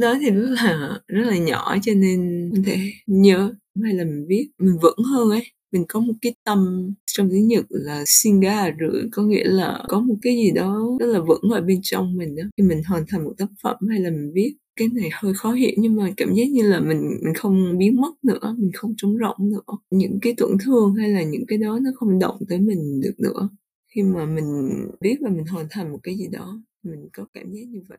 đó thì rất là rất là nhỏ cho nên mình thể nhớ hay là mình viết mình vững hơn ấy. Mình có một cái tâm trong tiếng Nhật là singa rưỡi có nghĩa là có một cái gì đó rất là vững ở bên trong mình đó khi mình hoàn thành một tác phẩm hay là mình viết, cái này hơi khó hiểu nhưng mà cảm giác như là mình mình không biến mất nữa, mình không trống rỗng nữa. Những cái tổn thương hay là những cái đó nó không động tới mình được nữa. Khi mà mình biết và mình hoàn thành một cái gì đó, mình có cảm giác như vậy.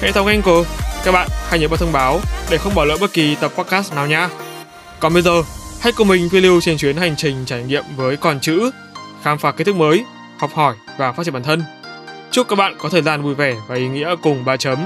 hệ thống Anchor các bạn hãy nhớ bật thông báo để không bỏ lỡ bất kỳ tập podcast nào nhé. Còn bây giờ, hãy cùng mình phiêu lưu trên chuyến hành trình trải nghiệm với con chữ, khám phá kiến thức mới, học hỏi và phát triển bản thân. Chúc các bạn có thời gian vui vẻ và ý nghĩa cùng ba chấm.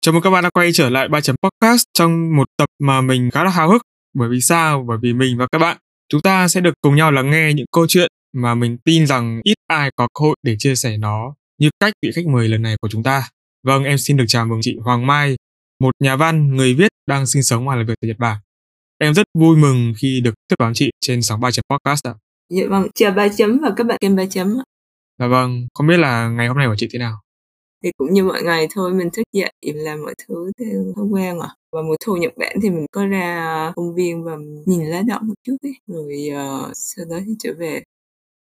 Chào mừng các bạn đã quay trở lại ba chấm podcast trong một tập mà mình khá là háo hức. Bởi vì sao? Bởi vì mình và các bạn chúng ta sẽ được cùng nhau lắng nghe những câu chuyện mà mình tin rằng ít ai có cơ hội để chia sẻ nó như cách vị khách mời lần này của chúng ta. Vâng, em xin được chào mừng chị Hoàng Mai, một nhà văn, người viết đang sinh sống và làm việc tại Nhật Bản. Em rất vui mừng khi được tiếp đón chị trên sóng ba chấm podcast ạ. Dạ vâng, chào ba chấm và các bạn kênh ba chấm. Dạ vâng, không biết là ngày hôm nay của chị thế nào? Thì cũng như mọi ngày thôi, mình thức dậy làm mọi thứ theo thói quen à. Và mùa thu Nhật Bản thì mình có ra công viên và nhìn lá đỏ một chút ấy. Rồi uh, sau đó thì trở về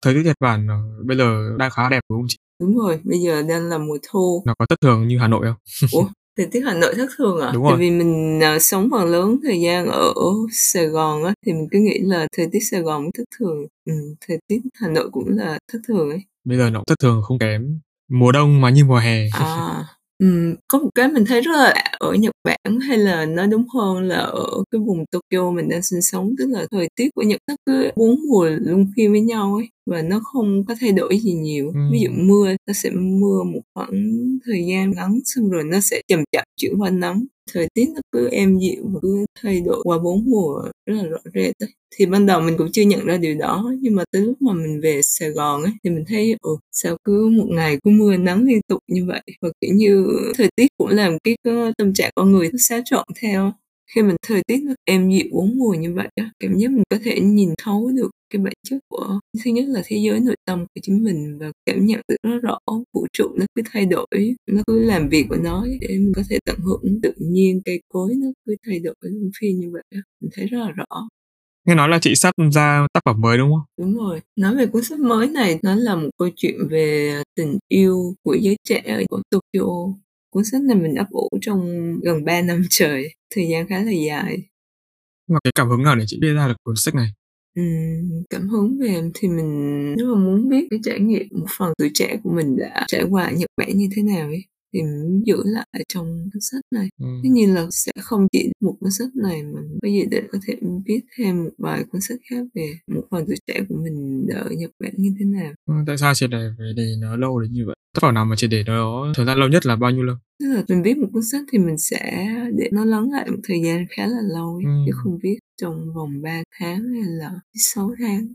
thời tiết Nhật Bản ờ, bây giờ đang khá đẹp đúng không chị? Đúng rồi, bây giờ đang là mùa thu. Nó có thất thường như Hà Nội không? Ủa, thời tiết Hà Nội thất thường à? Đúng rồi. Tại vì mình uh, sống phần lớn thời gian ở Sài Gòn á, thì mình cứ nghĩ là thời tiết Sài Gòn cũng thất thường. Ừ, thời tiết Hà Nội cũng là thất thường ấy. Bây giờ nó cũng thất thường không kém. Mùa đông mà như mùa hè. À, Ừm, có một cái mình thấy rất là ở Nhật Bản hay là nói đúng hơn là ở cái vùng Tokyo mình đang sinh sống, tức là thời tiết của Nhật nó cứ bốn mùa luân phiên với nhau ấy và nó không có thay đổi gì nhiều. Ví dụ mưa, nó sẽ mưa một khoảng thời gian ngắn xong rồi nó sẽ chậm chậm chuyển qua nắng. Thời tiết nó cứ êm dịu và cứ thay đổi qua bốn mùa rất là rõ rệt ấy. thì ban đầu mình cũng chưa nhận ra điều đó, nhưng mà tới lúc mà mình về Sài Gòn ấy, thì mình thấy, ồ, sao cứ một ngày cứ mưa nắng liên tục như vậy và, kiểu như, thời tiết cũng làm cái tâm trạng con người nó xáo trộn theo khi mình thời tiết nó êm dịu bốn mùa như vậy á, cảm giác mình có thể nhìn thấu được cái bản chất của thứ nhất là thế giới nội tâm của chính mình và cảm nhận được rất rõ vũ trụ nó cứ thay đổi nó cứ làm việc của nó để mình có thể tận hưởng tự nhiên cây cối nó cứ thay đổi luân phiên như vậy mình thấy rất là rõ Nghe nói là chị sắp ra tác phẩm mới đúng không? Đúng rồi. Nói về cuốn sách mới này, nó là một câu chuyện về tình yêu của giới trẻ ở Tokyo. Cuốn sách này mình ấp ủ trong gần 3 năm trời, thời gian khá là dài. Mà cái cảm hứng nào để chị viết ra được cuốn sách này? Ừ, cảm hứng về em thì mình rất là muốn biết cái trải nghiệm một phần tuổi trẻ của mình đã trải qua ở Nhật Bản như thế nào ấy thì giữ lại trong cuốn sách này. Ừ. tất nhiên là sẽ không chỉ một cuốn sách này mà có gì để có thể viết thêm một vài cuốn sách khác về một phần tuổi trẻ của mình ở Nhật Bản như thế nào. Ừ, tại sao chị để phải để nó lâu đến như vậy? Tác phẩm nào mà chị để nó thời gian lâu nhất là bao nhiêu lâu? Tức là mình viết một cuốn sách thì mình sẽ để nó lắng lại một thời gian khá là lâu ấy, ừ. chứ không viết trong vòng 3 tháng hay là 6 tháng.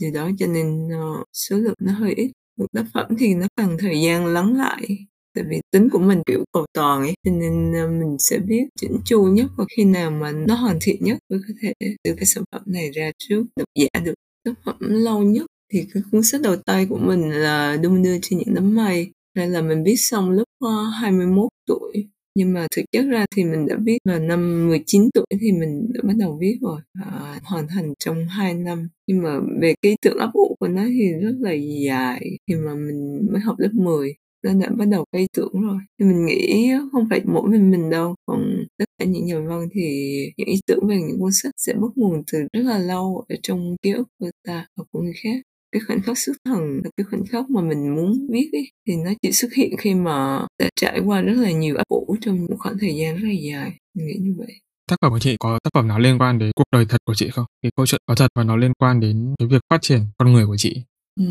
Từ đó cho nên uh, số lượng nó hơi ít. Một tác phẩm thì nó cần thời gian lắng lại tại vì tính của mình kiểu cầu toàn ấy cho nên ờ, mình sẽ biết chỉnh chu nhất và khi nào mà nó hoàn thiện nhất mới có thể đưa cái sản phẩm này ra trước độc giả được tác phẩm lâu nhất. Thì cái cuốn sách đầu tay của mình là đung đưa trên những đám mây. Đây là mình viết xong lúc ờ, 21 tuổi. Nhưng mà thực chất ra thì mình đã viết vào năm 19 tuổi thì mình đã bắt đầu viết rồi à, hoàn thành trong 2 năm. Nhưng mà về cái tượng ấp ủ của nó thì rất là dài khi mà mình mới học lớp 10 nó đã bắt đầu gây tưởng rồi. Thì mình nghĩ không phải mỗi mình mình đâu còn tất cả những nhà văn thì những ý tưởng về những cuốn sách sẽ bắt nguồn từ rất là lâu ở trong ký ức của ta hoặc của người khác. Cái khoảnh khắc xuất thần là cái khoảnh khắc mà mình muốn viết ấy, thì nó chỉ xuất hiện khi mà đã trải qua rất là nhiều áp ủ trong một khoảng thời gian rất là dài. Mình nghĩ như vậy. Tác phẩm của chị có tác phẩm nào liên quan đến cuộc đời thật của chị không? Cái câu chuyện có thật và nó liên quan đến cái việc phát triển con người của chị. Ừ.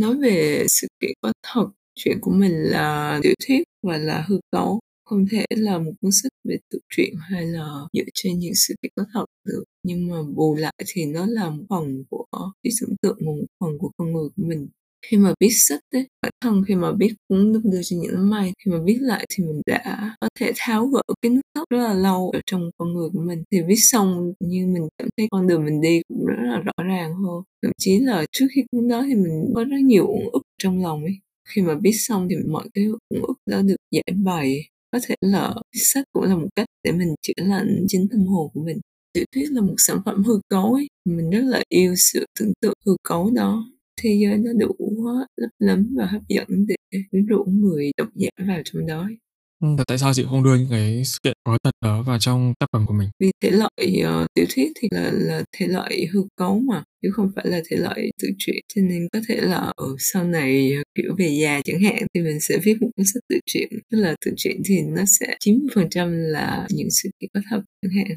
nói về sự kiện có thật chuyện của mình là tiểu thuyết và là hư cấu không thể là một cuốn sách về tự truyện hay là dựa trên những sự kiện có thật được. Nhưng mà bù lại thì nó là một phần của trí tưởng tượng một phần của con người của mình. Khi mà viết sách ấy, bản thân khi mà viết cuốn đúc đưa cho những nắm may khi mà viết lại thì mình đã có thể tháo gỡ cái nút thắt rất là lâu ở trong con người của mình. Thì viết xong như mình cảm thấy con đường mình đi cũng rất là rõ ràng hơn. Thậm chí là trước khi cuốn đó thì mình có rất nhiều uẩn ức trong lòng ấy khi mà viết xong thì mọi cái uẩn ức đó được giải bày. Có thể là viết sách cũng là một cách để mình chữa lành chính tâm hồn của mình. Tiểu thuyết là một sản phẩm hư cấu ấy. Mình rất là yêu sự tưởng tượng hư cấu đó. Thế giới nó đủ lấp lấm và hấp dẫn để quyến rũ người độc giả vào trong đó Ừ, tại sao chị không đưa những cái sự kiện có thật đó vào trong tác phẩm của mình? Vì thể loại uh, tiểu thuyết thì là là thể loại hư cấu mà, chứ không phải là thể loại tự truyện. Cho nên có thể là ở sau này uh, kiểu về già chẳng hạn thì mình sẽ viết một cuốn sách tự truyện. Tức là tự truyện thì nó sẽ 90% là những sự kiện có thật chẳng hạn.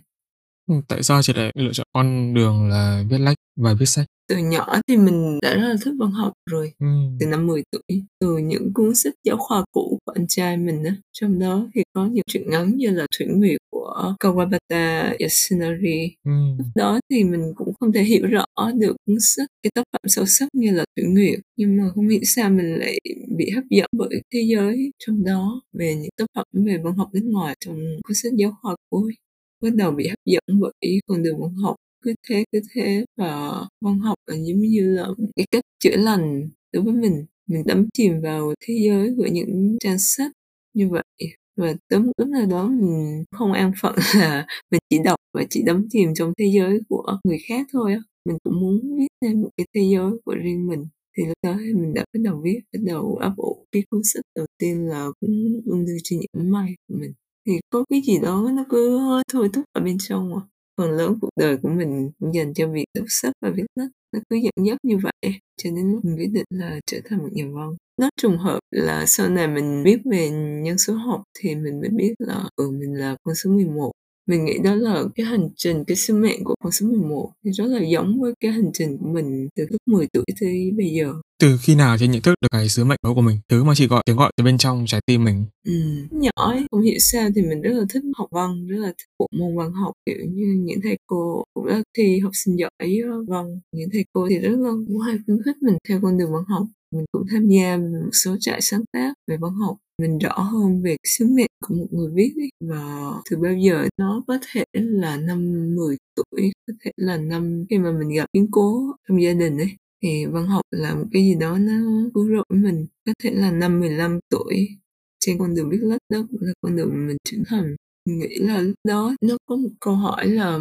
Ừ, tại sao chị lại lựa chọn con đường là viết lách và viết sách? Từ nhỏ thì mình đã rất là thích văn học rồi ừ. từ năm 10 tuổi từ những cuốn sách giáo khoa cũ của anh trai mình á trong đó thì có những truyện ngắn như là thủy nguyệt của Kawabata Yasunari ừ. lúc đó thì mình cũng không thể hiểu rõ được cuốn sách cái tác phẩm sâu sắc như là thủy nguyệt nhưng mà không hiểu sao mình lại bị hấp dẫn bởi thế giới trong đó về những tác phẩm về văn học nước ngoài trong cuốn sách giáo khoa cũ bắt đầu bị hấp dẫn bởi con đường văn học cứ thế cứ thế. Và văn học là giống như là một cái cách chữa lành đối với mình. Mình đắm chìm vào thế giới của những trang sách như vậy. Và tới một lúc nào đó, mình không an phận là mình chỉ đọc và chỉ đắm chìm trong thế giới của người khác thôi á. Mình cũng muốn viết nên một cái thế giới của riêng mình. Thì lúc đó thì mình đã bắt đầu viết, bắt đầu ấp ủ cái cuốn sách đầu tiên là cũng ung thư trên những may của mình. Thì có cái gì đó nó cứ thôi thúc ở bên trong à phần lớn cuộc đời của mình cũng dành cho việc đọc sách và viết lách, nó cứ dẫn dắt như vậy, cho đến lúc mình quyết định là trở thành một nhà văn. Nó trùng hợp là sau này mình biết về nhân số học thì mình mới biết là ừ mình là con số 11 mình nghĩ đó là cái hành trình cái sứ mệnh của con số 11 thì rất là giống với cái hành trình của mình từ lúc 10 tuổi tới bây giờ. Từ khi nào chị nhận thức được cái sứ mệnh đó của mình? Thứ mà chị gọi tiếng gọi từ bên trong trái tim mình. Ừ. nhỏ ấy không hiểu sao thì mình rất là thích học văn rất là thích bộ môn văn học kiểu như những thầy cô cũng đã thi học sinh giỏi văn. Những thầy cô thì rất là cũng hay khuyến khích mình theo con đường văn học mình cũng tham gia một số trại sáng tác về văn học. Mình rõ hơn về sứ mệnh của một người viết ấy. và từ bao giờ nó có thể là năm 10 tuổi, có thể là năm khi mà mình gặp biến cố trong gia đình ấy, thì văn học là một cái gì đó nó cứu rỗi mình. Có thể là năm 15 tuổi, trên con đường viết lách đó cũng là con đường mình trưởng thành mình nghĩ là lúc đó nó có một câu hỏi là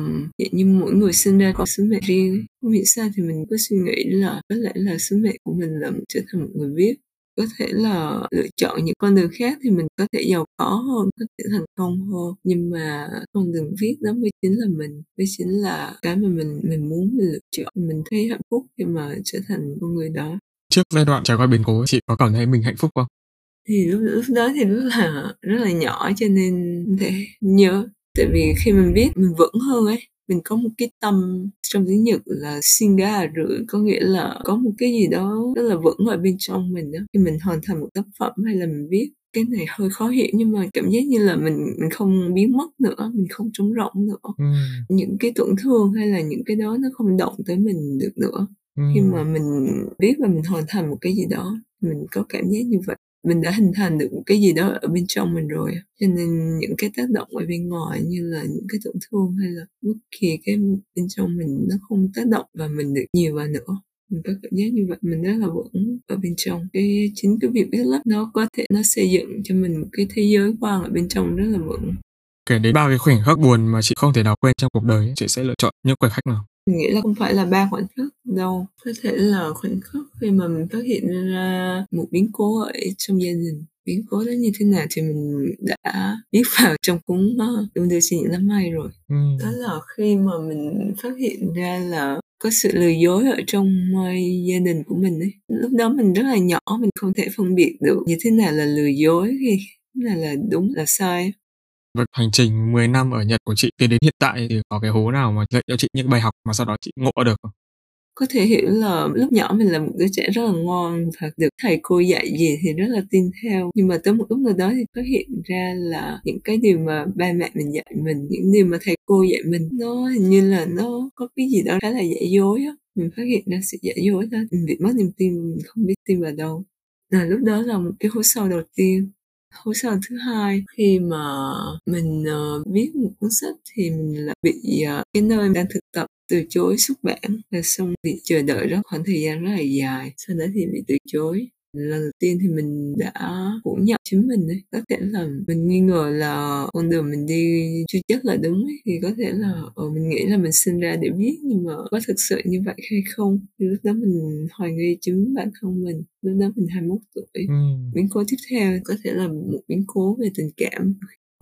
như mỗi người sinh ra có sứ mệnh riêng, không hiểu sao thì mình có suy nghĩ là có lẽ là sứ mệnh của mình là trở thành một người viết. Có thể là lựa chọn những con đường khác thì mình có thể giàu có hơn, có thể thành công hơn. Nhưng mà con đường viết đó mới chính là mình, mới chính là cái mà mình mình muốn, mình lựa chọn. Mình thấy hạnh phúc khi mà trở thành con người đó. Trước giai đoạn trải qua biến cố, chị có cảm thấy mình hạnh phúc không? Thì lúc, lúc đó thì rất là rất là nhỏ cho nên thể nhớ. Tại vì khi mình viết mình vững hơn ấy mình có một cái tâm trong tiếng Nhật là singa rưỡi có nghĩa là có một cái gì đó rất là vững ở bên trong mình đó khi mình hoàn thành một tác phẩm hay là mình viết cái này hơi khó hiểu nhưng mà cảm giác như là mình mình không biến mất nữa mình không trống rỗng nữa. Ừ. những cái tổn thương hay là những cái đó nó không động tới mình được nữa. Ừ. khi mà mình viết và mình hoàn thành một cái gì đó mình có cảm giác như vậy mình đã hình thành được một cái gì đó ở bên trong mình rồi. Cho nên những cái tác động ở bên ngoài như là những cái tổn thương hay là bất kỳ cái bên trong mình nó không tác động và mình được nhiều vào nữa. Mình có cảm giác như vậy. Mình rất là vững ở bên trong. Cái chính cái việc viết lách nó có thể nó xây dựng cho mình một cái thế giới quan ở bên trong rất là vững. Kể đến ba cái khoảnh khắc buồn mà chị không thể nào quên trong cuộc đời chị sẽ lựa chọn những khoảnh khắc nào? Mình nghĩ là không phải là ba khoảnh khắc đâu. Có thể là khoảnh khắc khi mà mình phát hiện ra một biến cố ở trong gia đình. Biến cố đó như thế nào thì mình đã viết vào trong cuốn đừng đưa xin những năm may rồi. Ừ. đó là khi mà mình phát hiện ra là có sự lừa dối ở trong uh, gia đình của mình ấy. Lúc đó mình rất là nhỏ mình không thể phân biệt được như thế nào là lừa dối khi nào là đúng là sai và hành trình 10 năm ở Nhật của chị tiến đến hiện tại thì có cái hố nào mà dạy cho chị những bài học mà sau đó chị ngộ được không? có thể hiểu là lúc nhỏ mình là một đứa trẻ rất là ngoan và được thầy cô dạy gì thì rất là tin theo. Nhưng mà tới một lúc nào đó thì phát hiện ra là những cái điều mà ba mẹ mình dạy mình, những điều mà thầy cô dạy mình, nó hình như là nó có cái gì đó khá là giả dối á. Mình phát hiện ra sự giả dối đó, mình bị mất niềm tin, mình không biết tin vào đâu. Là lúc đó là một cái hố sâu đầu tiên. Khổ sở thứ hai khi mà mình uh, viết một cuốn sách thì mình là bị uh, cái nơi đang thực tập từ chối xuất bản. Và xong bị chờ đợi rất khoảng thời gian rất là dài. Sau đó thì bị từ chối lần đầu tiên thì mình đã phủ nhận chính mình ấy. Có thể là mình nghi ngờ là con đường mình đi chưa chắc là đúng ấy. thì có thể là ờ, mình nghĩ là mình sinh ra để viết nhưng mà có thực sự như vậy hay không? Thì lúc đó mình hoài nghi chính bản thân mình. Lúc đó mình 21 tuổi. Ừ. biến cố tiếp theo có thể là một biến cố về tình cảm.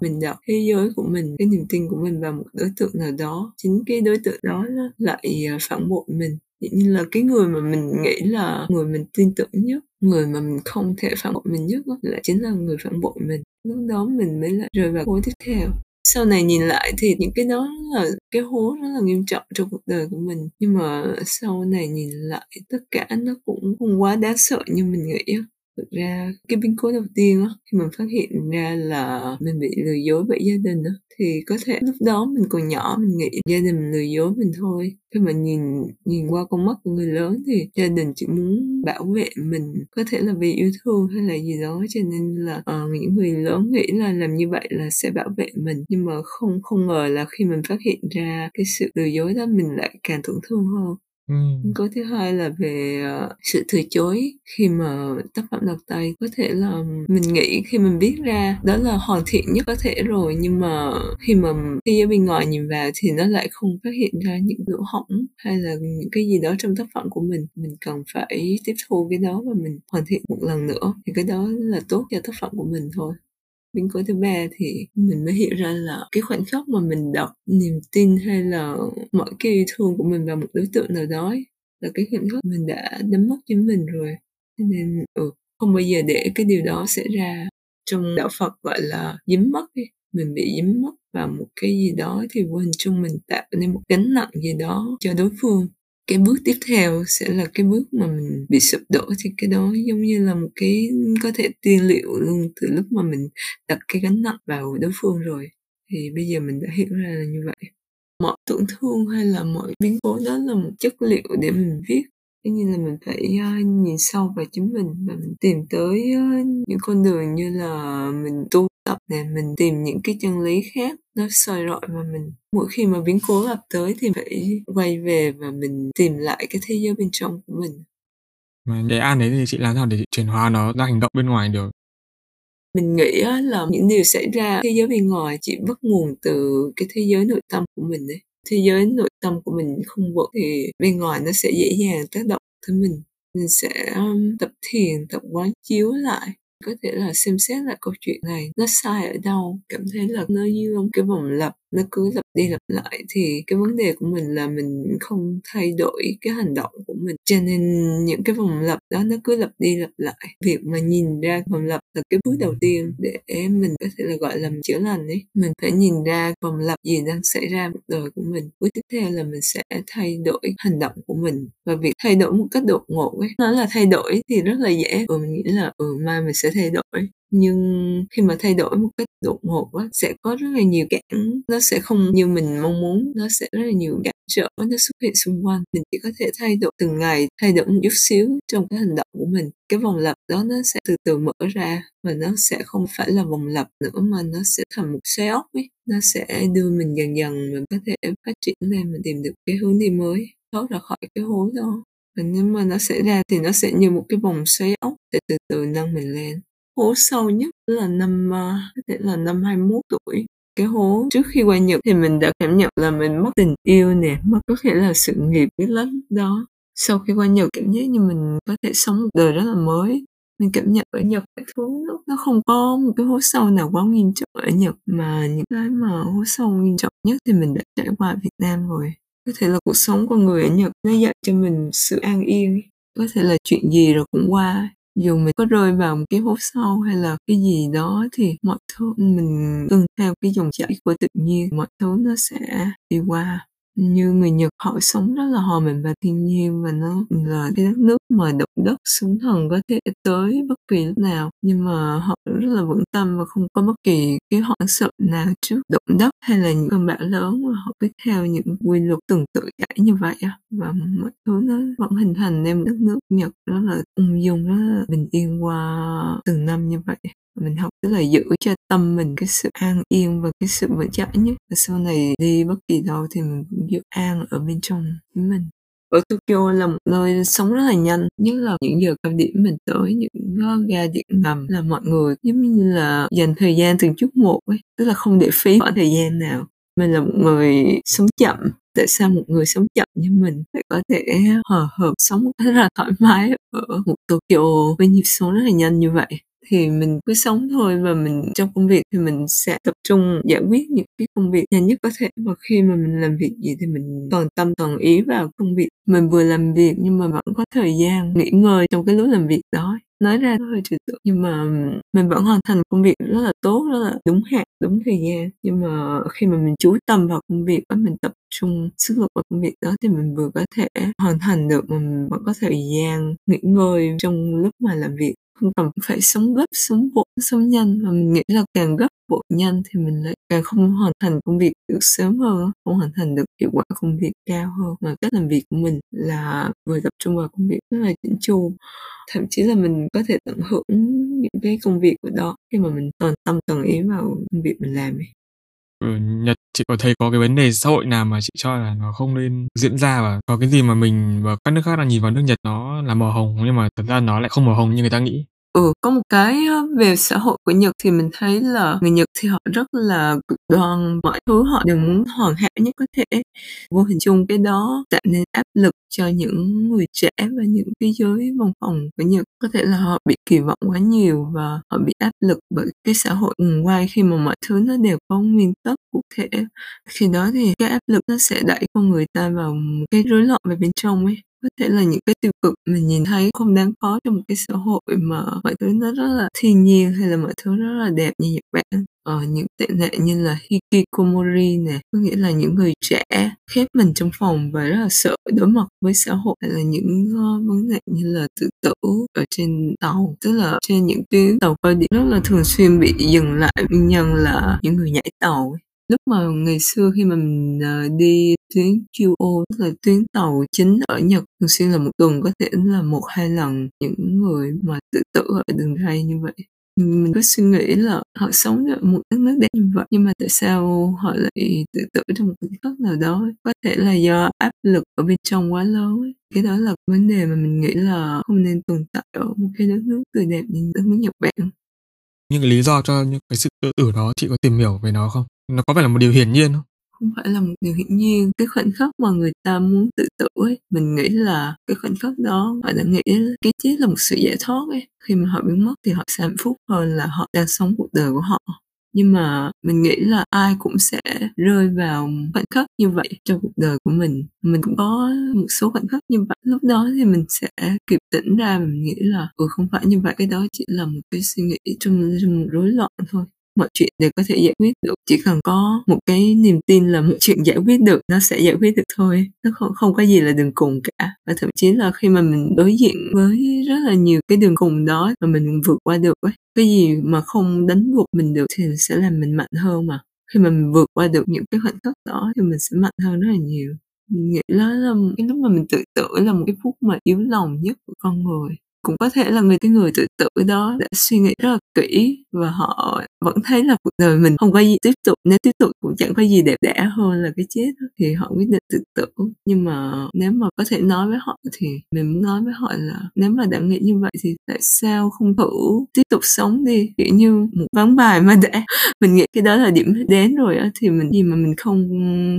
Mình đặt thế giới của mình cái niềm tin của mình vào một đối tượng nào đó. Chính cái đối tượng đó lại à, phản bội mình Vậy như là cái người mà mình nghĩ là người mình tin tưởng nhất, người mà mình không thể phản bội mình nhất lại chính là người phản bội mình. Lúc đó mình mới lại rơi vào hố tiếp theo. Sau này nhìn lại thì những cái đó là cái hố rất là nghiêm trọng trong cuộc đời của mình. Nhưng mà sau này nhìn lại, tất cả nó cũng không quá đáng sợ như mình nghĩ thực ra cái biến cố đầu tiên á khi mình phát hiện ra là mình bị lừa dối bởi gia đình á thì có thể lúc đó mình còn nhỏ mình nghĩ gia đình mình lừa dối mình thôi. Khi mà nhìn nhìn qua con mắt của người lớn thì gia đình chỉ muốn bảo vệ mình có thể là vì yêu thương hay là gì đó. Cho nên là uh, những người lớn nghĩ là làm như vậy là sẽ bảo vệ mình. Nhưng mà không không ngờ là khi mình phát hiện ra cái sự lừa dối đó mình lại càng tổn thương hơn. Ừ. Có thứ hai là về ờ, sự từ chối khi mà tác phẩm đầu tay. Có thể là mình nghĩ khi mình viết ra đó là hoàn thiện nhất có thể rồi, nhưng mà khi mà khi ở bên ngoài nhìn vào thì nó lại không phát hiện ra những lỗ hỏng hay là những cái gì đó trong tác phẩm của mình. Mình cần phải tiếp thu cái đó và mình hoàn thiện một lần nữa thì cái đó là tốt cho tác phẩm của mình thôi biến cố thứ ba thì mình mới hiểu ra là cái khoảnh khắc mà mình đặt niềm tin hay là mọi cái yêu thương của mình vào một đối tượng nào đó ấy, là cái khoảnh khắc mình đã đánh mất chính mình rồi cho nên ừ, không bao giờ để cái điều đó xảy ra trong đạo phật gọi là dính mất ấy. mình bị dính mất vào một cái gì đó thì vô hình chung mình tạo nên một gánh nặng gì đó cho đối phương cái bước tiếp theo sẽ là cái bước mà mình bị sụp đổ thì cái đó giống như là một cái có thể tiên liệu luôn từ lúc mà mình đặt cái gánh nặng vào đối phương rồi. Thì bây giờ mình đã hiểu ra là như vậy. Mọi tổn thương hay là mọi biến cố đó là một chất liệu để mình viết. Thế nhiên là mình phải uh, nhìn sâu vào chính mình và mình tìm tới uh, những con đường như là mình tu để mình tìm những cái chân lý khác nó soi rọi vào mình. Mỗi khi mà biến cố ập tới thì phải quay về và mình tìm lại cái thế giới bên trong của mình. Mà cái an đấy thì chị làm sao để chuyển hóa nó ra hành động bên ngoài được? Mình nghĩ là những điều xảy ra thế giới bên ngoài chỉ bắt nguồn từ cái thế giới nội tâm của mình đấy. Thế giới nội tâm của mình không vững thì bên ngoài nó sẽ dễ dàng tác động tới mình. Mình sẽ tập thiền tập quán chiếu lại có thể là xem xét lại câu chuyện này, nó sai ở đâu, cảm thấy là nó như ông cái vòng lặp nó cứ lặp đi lặp lại. Thì cái vấn đề của mình là mình không thay đổi cái hành động của mình. Cho nên những cái vòng lặp đó nó cứ lặp đi lặp lại. Việc mà nhìn ra vòng lặp là cái bước đầu tiên để mình có thể là, gọi là chữa lành ấy. Mình phải nhìn ra vòng lặp gì đang xảy ra cuộc đời của mình. Bước tiếp theo là mình sẽ thay đổi hành động của mình. Và việc thay đổi một cách đột ngột ấy, nó là thay đổi thì rất là dễ. Ừ mình nghĩ là ừ mai mình sẽ thay đổi nhưng khi mà thay đổi một cách đột ngột á, sẽ có rất là nhiều cản nó sẽ không như mình mong muốn, nó sẽ rất là nhiều cản trở, nó xuất hiện xung quanh. Mình chỉ có thể thay đổi từng ngày, thay đổi một chút xíu trong cái hành động của mình. Cái vòng lặp đó nó sẽ từ từ mở ra và nó sẽ không phải là vòng lặp nữa mà nó sẽ thành một xoáy ốc ấy. Nó sẽ đưa mình dần dần mình có thể phát triển lên và tìm được cái hướng đi mới, thoát ra khỏi cái hố đó. Và nếu mà nó xảy ra thì nó sẽ như một cái vòng xoáy ốc để từ từ nâng mình lên hố sâu nhất là năm ờ, có thể là năm 21 tuổi. Cái hố trước khi qua Nhật thì mình đã cảm nhận là mình mất tình yêu nè mất có thể là sự nghiệp cái lắm. Đó sau khi qua Nhật cảm giác như mình có thể sống một đời rất là mới. Mình cảm nhận ở Nhật cái thứ nó, nó không có một cái hố sâu nào quá nghiêm trọng ở Nhật mà những cái mà hố sâu nghiêm trọng nhất thì mình đã trải qua ở Việt Nam rồi. Có thể là cuộc sống con người ở Nhật nó dạy cho mình sự an yên. Có thể là chuyện gì rồi cũng qua dù mình có rơi vào một cái hố sâu hay là cái gì đó thì mọi thứ, mình tuân theo cái dòng chảy của tự nhiên, mọi thứ nó sẽ đi qua như người Nhật, họ sống rất là hòa mình và thiên nhiên và nó là cái đất nước mà động đất sóng thần có thể tới bất kỳ lúc nào. Nhưng mà họ rất là vững tâm và không có bất kỳ cái hoảng sợ nào trước động đất hay là những cơn bão lớn mà họ cứ theo những quy luật từng tự chảy như vậy và mọi thứ nó vẫn hình thành nên một đất nước Nhật rất là ung dung, rất là bình yên qua từng năm như vậy mình học tức là giữ cho tâm mình cái sự an yên và cái sự vững chãi nhất. Và sau này đi bất kỳ đâu thì mình cũng giữ an ở bên trong chính mình. Ở Tokyo là một nơi sống rất là nhanh, nhất là những giờ cao điểm mình tới, những ga điện ngầm là mọi người, giống như là dành thời gian từng chút một ấy, tức là không để phí khoảng thời gian nào. Mình là một người sống chậm. Tại sao một người sống chậm như mình lại có thể hòa hợp, sống rất là thoải mái ở một Tokyo với nhịp sống rất là nhanh như vậy? Thì mình cứ sống thôi và mình, trong công việc thì mình sẽ tập trung giải quyết những cái công việc nhanh nhất có thể. Và khi mà mình làm việc gì thì mình toàn tâm toàn ý vào công việc. Mình vừa làm việc nhưng mà vẫn có thời gian nghỉ ngơi trong cái lúc làm việc đó. Nói ra nó hơi trừu tượng nhưng mà mình vẫn hoàn thành công việc rất là tốt, rất là đúng hạn, đúng thời gian. Nhưng mà khi mà mình chú tâm vào công việc và mình tập trung sức lực vào công việc đó thì mình vừa có thể hoàn thành được mà mình vẫn có thời gian nghỉ ngơi trong lúc mà làm việc cần phải sống gấp, sống vội, sống nhanh, mà mình nghĩ là càng gấp vội nhanh thì mình lại càng không hoàn thành công việc được sớm hơn không hoàn thành được hiệu quả công việc cao hơn. Mà cách làm việc của mình là vừa tập trung vào công việc rất là chỉnh chu, thậm chí là mình có thể tận hưởng những cái công việc của đó khi mà mình toàn tâm toàn ý vào công việc mình làm ấy ừ, Nhật chị có thấy có cái vấn đề xã hội nào mà chị cho là nó không nên diễn ra và có cái gì mà mình và các nước khác đang nhìn vào nước Nhật nó là màu hồng nhưng mà thật ra nó lại không màu hồng như người ta nghĩ? Ừ, có một cái ờ, về xã hội của Nhật thì mình thấy là người Nhật thì họ rất là cực đoan, mọi thứ họ đều muốn hoàn hảo nhất có thể. Vô hình chung cái đó tạo nên áp lực cho những người trẻ và những cái giới văn phòng của Nhật. Có thể là họ bị kỳ vọng quá nhiều và họ bị áp lực bởi cái xã hội nguồn quay khi mà mọi thứ nó đều có nguyên tắc cụ thể. Khi đó thì cái áp lực nó sẽ đẩy con người ta vào cái rối loạn về bên trong ấy có thể là những cái tiêu cực mình nhìn thấy không đáng có trong một cái xã hội mà mọi thứ nó rất là thiên nhiên hay là mọi thứ rất là đẹp như Nhật Bản. Ờ, những tệ nạn như là hikikomori nè có nghĩa là những người trẻ khép mình trong phòng và rất là sợ đối mặt với xã hội. Hay là những uh, vấn đề như là tự tử ở trên tàu tức là trên những tuyến tàu cao điểm rất là thường xuyên bị dừng lại nguyên nhân là những người nhảy tàu ấy lúc mà ngày xưa khi mà mình à, đi tuyến QO tức là tuyến tàu chính ở Nhật, thường xuyên là một tuần, có thể là một hai lần, những người mà tự tử ở đường ray như vậy. Mình cứ suy nghĩ là họ sống ở một đất nước đẹp như vậy, nhưng mà tại sao họ lại tự tử trong một cái đất nào đó? Có thể là do áp lực ở bên trong quá lớn ấy. cái đó là vấn đề mà mình nghĩ là không nên tồn tại ở một cái đất nước tươi đẹp như đất nước Nhật Bản. Nhưng cái lý do cho những cái sự tự tử đó, chị có tìm hiểu về nó không? Nó có phải là một điều hiển nhiên không? Không phải là một điều hiển nhiên. Cái khoảnh khắc mà người ta muốn tự tử ấy mình nghĩ là cái khoảnh khắc đó họ đã nghĩ cái chết là một sự giải thoát ấy. Khi mà họ biến mất thì họ sẽ hạnh phúc hơn là họ đang sống cuộc đời của họ. Nhưng mà mình nghĩ là ai cũng sẽ rơi vào khoảnh khắc như vậy trong cuộc đời của mình. Mình cũng có một số khoảnh khắc như vậy. Lúc đó thì mình sẽ kịp tỉnh ra mình nghĩ là ừ không phải như vậy. Cái đó chỉ là một cái suy nghĩ trong, trong một rối loạn thôi mọi chuyện đều có thể giải quyết được. Chỉ cần có một cái niềm tin là một chuyện giải quyết được, nó sẽ giải quyết được thôi. Nó không không có gì là đường cùng cả. Và thậm chí là khi mà mình đối diện với rất là nhiều cái đường cùng đó mà mình vượt qua được ấy, cái gì mà không đánh gục mình được thì sẽ làm mình mạnh hơn mà. Khi mà mình vượt qua được những cái khoảnh khắc đó thì mình sẽ mạnh hơn rất là nhiều. Mình nghĩ đó là, cái lúc mà mình tự tử là một cái phút mà yếu lòng nhất của con người cũng có thể là người cái người tự tử đó đã suy nghĩ rất là kỹ và họ vẫn thấy là cuộc đời mình không có gì tiếp tục. Nếu tiếp tục cũng chẳng có gì đẹp đẽ hơn là cái chết thì họ quyết định tự tử. Nhưng mà nếu mà có thể nói với họ thì mình muốn nói với họ là nếu mà đã nghĩ như vậy thì tại sao không thử tiếp tục sống đi? Kiểu như một ván bài mà đã mình nghĩ cái đó là điểm đến rồi á, thì mình gì mà mình không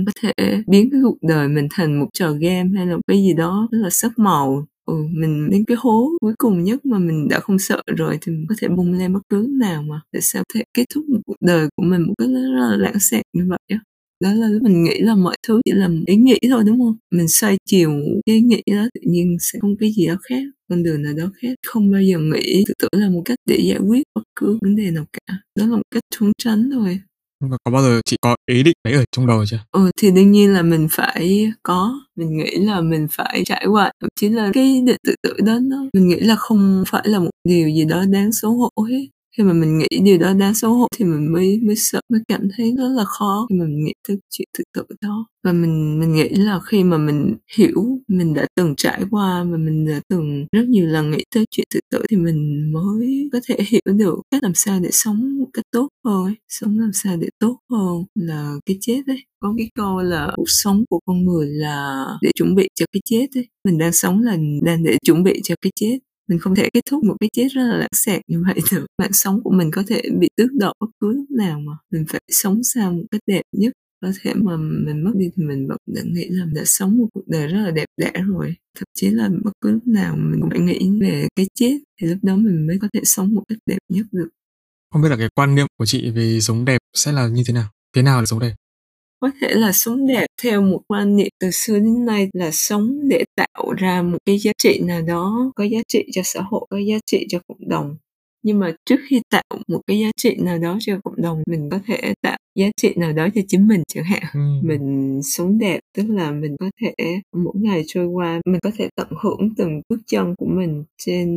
có thể biến cái cuộc đời mình thành một trò game hay là cái gì đó rất là sắc màu ừ, mình đến cái hố cuối cùng nhất mà mình đã không sợ rồi thì mình có thể bung lên bất cứ nào mà. Tại sao thể kết thúc một cuộc đời của mình một cách rất là lãng xẹt như vậy á? Đó là lúc mình nghĩ là mọi thứ chỉ là ý nghĩ thôi đúng không? Mình xoay chiều cái ý nghĩ đó tự nhiên sẽ không cái gì đó khác con đường nào đó khác. Không bao giờ nghĩ tự tưởng là một cách để giải quyết bất cứ vấn đề nào cả. Đó là một cách trốn tránh thôi. Nhưng mà có bao giờ chị có ý định đấy ở trong đầu chưa? Ừ, thì đương nhiên là mình phải có, mình nghĩ là mình phải trải qua, thậm chí là cái định tự tử đó nó mình nghĩ là không phải là một điều gì đó đáng xấu hổ hết khi mà mình nghĩ điều đó đang xấu hổ thì mình mới mới sợ, mới cảm thấy rất là khó khi mà mình nghĩ tới chuyện tự tử đó. Và mình mình nghĩ là khi mà mình hiểu mình đã từng trải qua và mình đã từng rất nhiều lần nghĩ tới chuyện tự tử thì mình mới có thể hiểu được cách làm sao để sống một cách tốt hơn, sống làm sao để tốt hơn là cái chết đấy có cái câu là cuộc sống của con người là để chuẩn bị cho cái chết ấy mình đang sống là đang để chuẩn bị cho cái chết mình không thể kết thúc một cái chết rất là lãng xẹt như vậy được. Mạng sống của mình có thể bị tước đoạt bất cứ lúc nào mà mình phải sống sao một cách đẹp nhất. Có thể mà mình mất đi thì mình vẫn đã nghĩ là mình đã sống một cuộc đời rất là đẹp đẽ rồi. Thậm chí là bất cứ lúc nào mình cũng phải nghĩ về cái chết thì lúc đó mình mới có thể sống một cách đẹp nhất được. Không biết là cái quan niệm của chị về sống đẹp sẽ là như thế nào? Thế nào là sống đẹp? Có thể là sống đẹp theo một quan niệm từ xưa đến nay là sống để tạo ra một cái giá trị nào đó, có giá trị cho xã hội, có giá trị cho cộng đồng nhưng mà trước khi tạo một cái giá trị nào đó cho cộng đồng mình có thể tạo giá trị nào đó cho chính mình chẳng hạn. Ừ. mình sống đẹp tức là mình có thể mỗi ngày trôi qua mình có thể tận hưởng từng bước chân của mình trên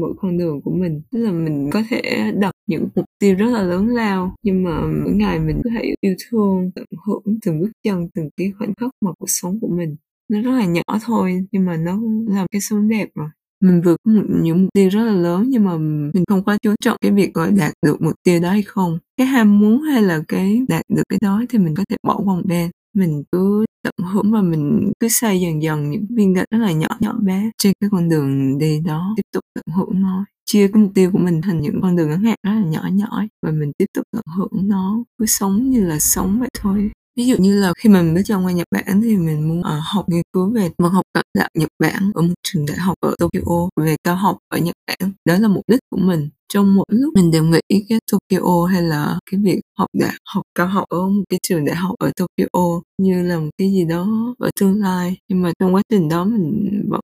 mỗi con đường của mình. Tức là mình có thể đặt những mục tiêu rất là lớn lao nhưng mà mỗi ngày mình có thể yêu thương tận hưởng từng bước chân từng cái khoảnh khắc mà cuộc sống của mình nó rất là nhỏ thôi nhưng mà nó làm cái sống đẹp rồi mình vượt những mục tiêu rất là lớn nhưng mà mình không quá chú trọng cái việc gọi đạt được mục tiêu đó hay không. Cái ham muốn hay là cái đạt được cái đó thì mình có thể bỏ qua một bên. Mình cứ tận hưởng và mình cứ xây dần dần những viên gạch rất là nhỏ nhỏ bé trên cái con đường đi đó tiếp tục tận hưởng nó. Chia cái mục tiêu của mình thành những con đường ngắn hạn rất là nhỏ nhỏ và mình tiếp tục tận hưởng nó. Cứ sống như là sống vậy thôi. Ví dụ như là khi mình bước chân qua Nhật Bản thì mình muốn uh, học nghiên cứu về văn học cận đại Nhật Bản ở một trường đại học ở Tokyo về cao học ở Nhật Bản. Đó là mục đích của mình. Trong mỗi lúc mình đều nghĩ cái Tokyo hay là cái việc học đại học cao học ở một cái trường đại học ở Tokyo như là một cái gì đó ở tương lai. Nhưng mà trong quá trình đó mình vẫn